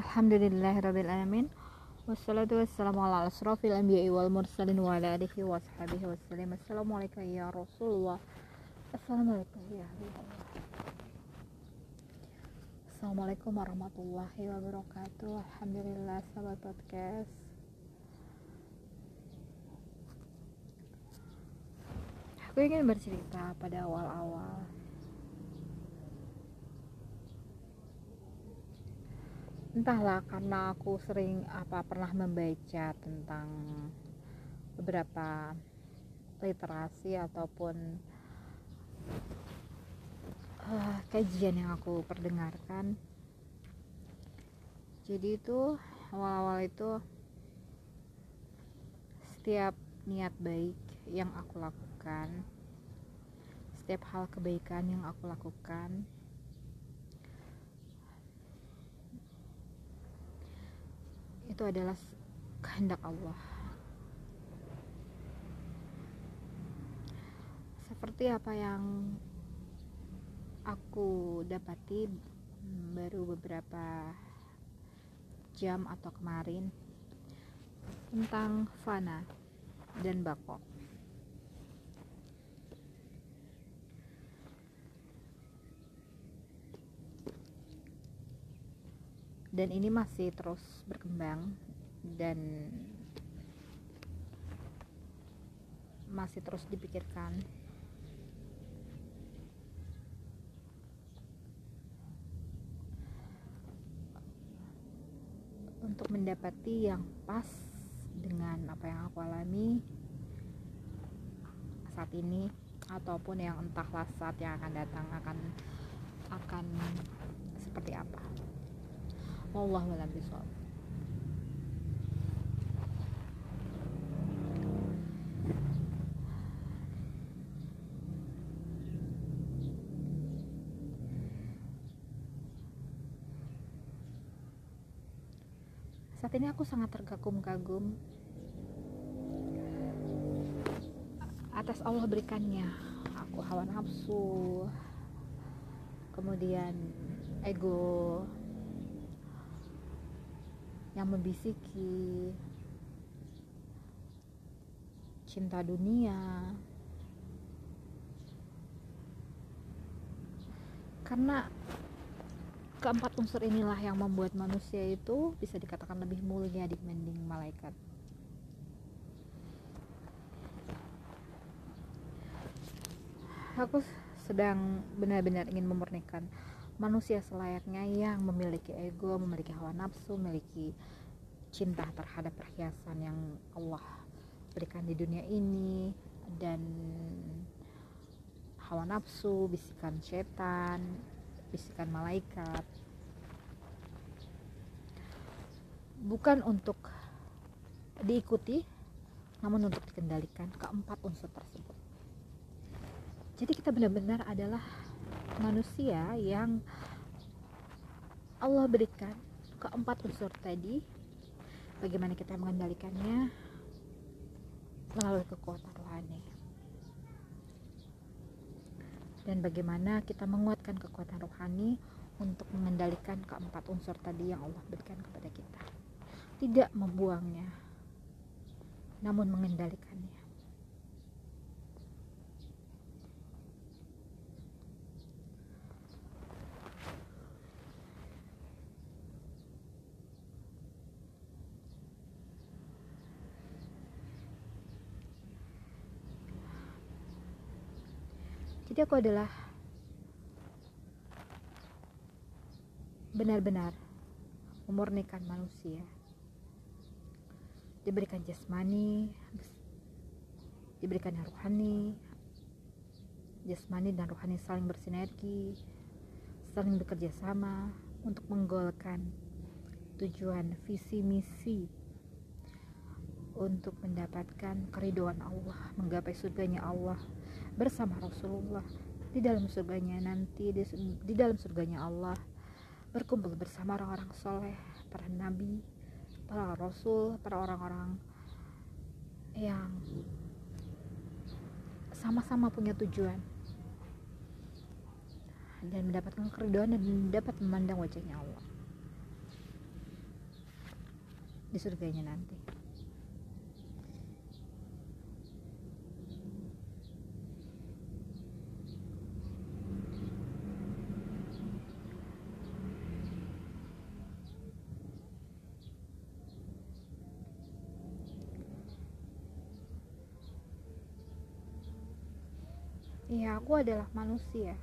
Alhamdulillahirrabbilalamin Wassalatu wassalamu ala asrafil anbiya'i wal mursalin wa ala alihi wa sahbihi wassalim Assalamualaikum ya Rasulullah. Assalamualaikum ya Habibullah Assalamualaikum warahmatullahi wabarakatuh. Alhamdulillah sahabat podcast. Aku ingin bercerita pada awal-awal entahlah karena aku sering apa pernah membaca tentang beberapa literasi ataupun uh, kajian yang aku perdengarkan. Jadi itu awal-awal itu setiap niat baik yang aku lakukan setiap hal kebaikan yang aku lakukan itu adalah kehendak Allah. Seperti apa yang aku dapati baru beberapa jam atau kemarin tentang fana dan bako dan ini masih terus berkembang dan masih terus dipikirkan. Untuk mendapati yang pas dengan apa yang aku alami saat ini ataupun yang entahlah saat yang akan datang akan akan seperti apa wallahu a'lam bishawab. Saat ini aku sangat terkagum-kagum atas Allah berikannya. Aku hawa nafsu kemudian ego yang membisiki cinta dunia. Karena keempat unsur inilah yang membuat manusia itu bisa dikatakan lebih mulia dibanding malaikat. Aku sedang benar-benar ingin memurnikan manusia selayaknya yang memiliki ego, memiliki hawa nafsu, memiliki cinta terhadap perhiasan yang Allah berikan di dunia ini dan hawa nafsu, bisikan setan, bisikan malaikat. Bukan untuk diikuti, namun untuk dikendalikan keempat unsur tersebut. Jadi kita benar-benar adalah manusia yang Allah berikan keempat unsur tadi bagaimana kita mengendalikannya? Melalui kekuatan rohani. Dan bagaimana kita menguatkan kekuatan rohani untuk mengendalikan keempat unsur tadi yang Allah berikan kepada kita. Tidak membuangnya namun mengendalikannya jadi aku adalah benar-benar memurnikan manusia. Diberikan jasmani diberikan rohani jasmani dan rohani saling bersinergi saling bekerja sama untuk menggolkan tujuan visi misi untuk mendapatkan keriduan Allah menggapai surganya Allah bersama Rasulullah. Di dalam surganya nanti di, di dalam surganya Allah berkumpul bersama orang-orang soleh para nabi para rasul para orang-orang yang sama-sama punya tujuan. Dan mendapatkan keriduan dan dapat memandang wajahnya Allah. Di surganya nanti Iya, aku adalah manusia.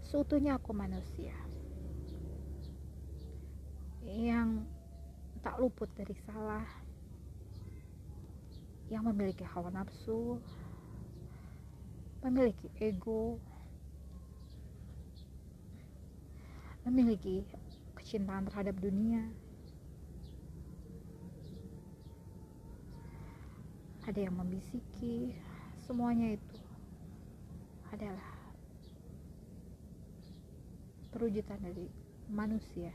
Seutuhnya aku manusia. Yang tak luput dari salah. Yang memiliki hawa nafsu, memiliki ego, memiliki kecintaan terhadap dunia. Ada yang membisiki, semuanya itu adalah perwujudan dari manusia.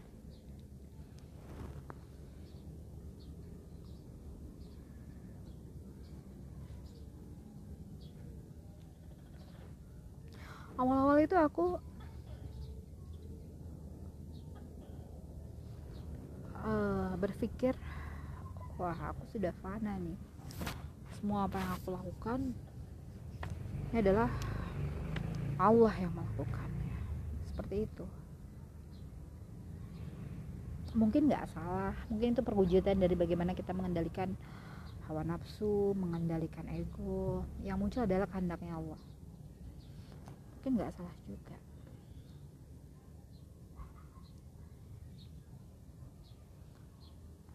Awal-awal itu aku uh, berpikir, wah aku sudah fana nih. Semua apa yang aku lakukan ini adalah Allah yang melakukannya. Seperti itu. Mungkin nggak salah. Mungkin itu perwujudan dari bagaimana kita mengendalikan hawa nafsu mengendalikan ego. Yang muncul adalah kehendaknya Allah. Mungkin nggak salah juga.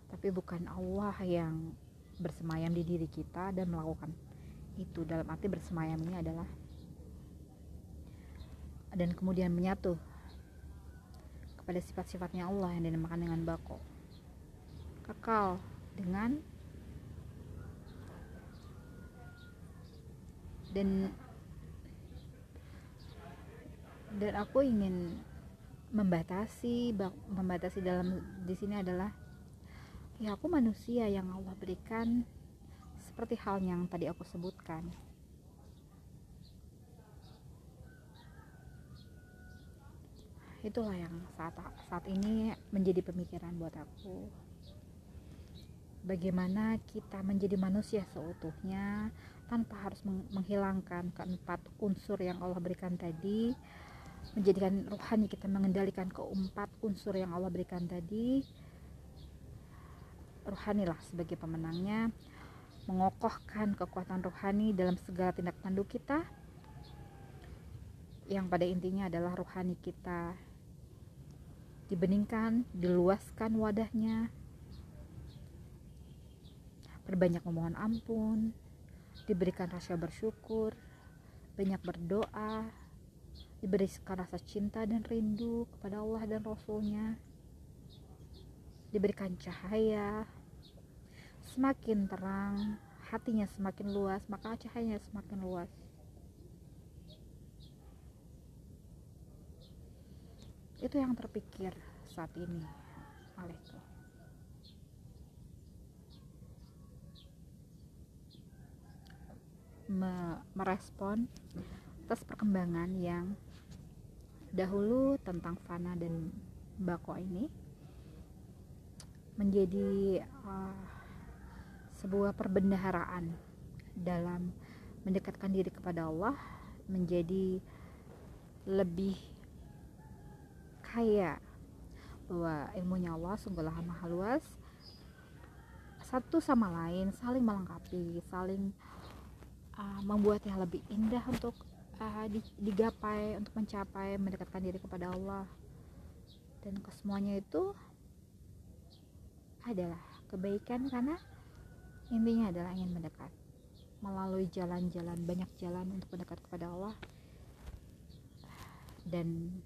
Tapi bukan Allah yang bersemayam di diri kita dan melakukan itu. Dalam arti bersemayam ini adalah dan kemudian menyatu kepada sifat-sifatnya Allah yang dinamakan dengan bako. Kekal dengan dan dan aku ingin membatasi membatasi dalam di sini adalah ya aku manusia yang Allah berikan seperti hal yang tadi aku sebutkan itulah yang saat saat ini menjadi pemikiran buat aku. Bagaimana kita menjadi manusia seutuhnya tanpa harus menghilangkan keempat unsur yang Allah berikan tadi menjadikan rohani kita mengendalikan keempat unsur yang Allah berikan tadi. Rohanilah sebagai pemenangnya mengokohkan kekuatan rohani dalam segala tindak tanduk kita. Yang pada intinya adalah rohani kita dibeningkan, diluaskan wadahnya, berbanyak memohon ampun, diberikan rasa bersyukur, banyak berdoa, diberikan rasa cinta dan rindu kepada Allah dan Rasulnya, diberikan cahaya, semakin terang, hatinya semakin luas, maka cahayanya semakin luas. Itu yang terpikir saat ini olehku Me merespon atas perkembangan yang dahulu tentang fana dan bako ini menjadi uh, sebuah perbendaharaan dalam mendekatkan diri kepada Allah menjadi lebih kaya. Bahwa ilmunya Allah sungguhlah maha luas. Satu sama lain saling melengkapi saling uh, membuatnya lebih indah untuk uh, digapai untuk mencapai mendekatkan diri kepada Allah. Dan kesemuanya itu adalah kebaikan karena intinya adalah ingin mendekat. Melalui jalan-jalan banyak jalan untuk mendekat kepada Allah. Dan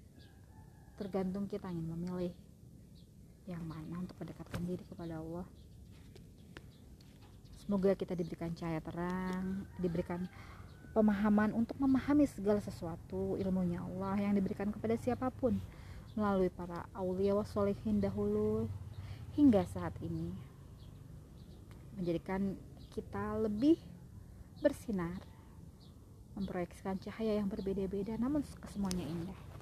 tergantung kita ingin memilih yang mana untuk mendekatkan diri kepada Allah. Semoga kita diberikan cahaya terang diberikan pemahaman untuk memahami segala sesuatu ilmunya Allah yang diberikan kepada siapa pun melalui para aulia wasolehin dahulu hingga saat ini. Menjadikan kita lebih bersinar memproyeksikan cahaya yang berbeda-beda namun kesemuanya indah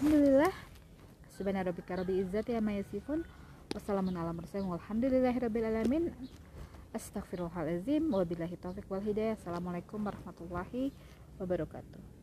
Alhamdulillah. Subhana rabbika rabbil izzati amma yasifun. Wassalamualaikum warahmatullahi Astagfirullahaladzim Wabillahi taufiq wal hidayah. Assalamualaikum warahmatullahi wabarakatuh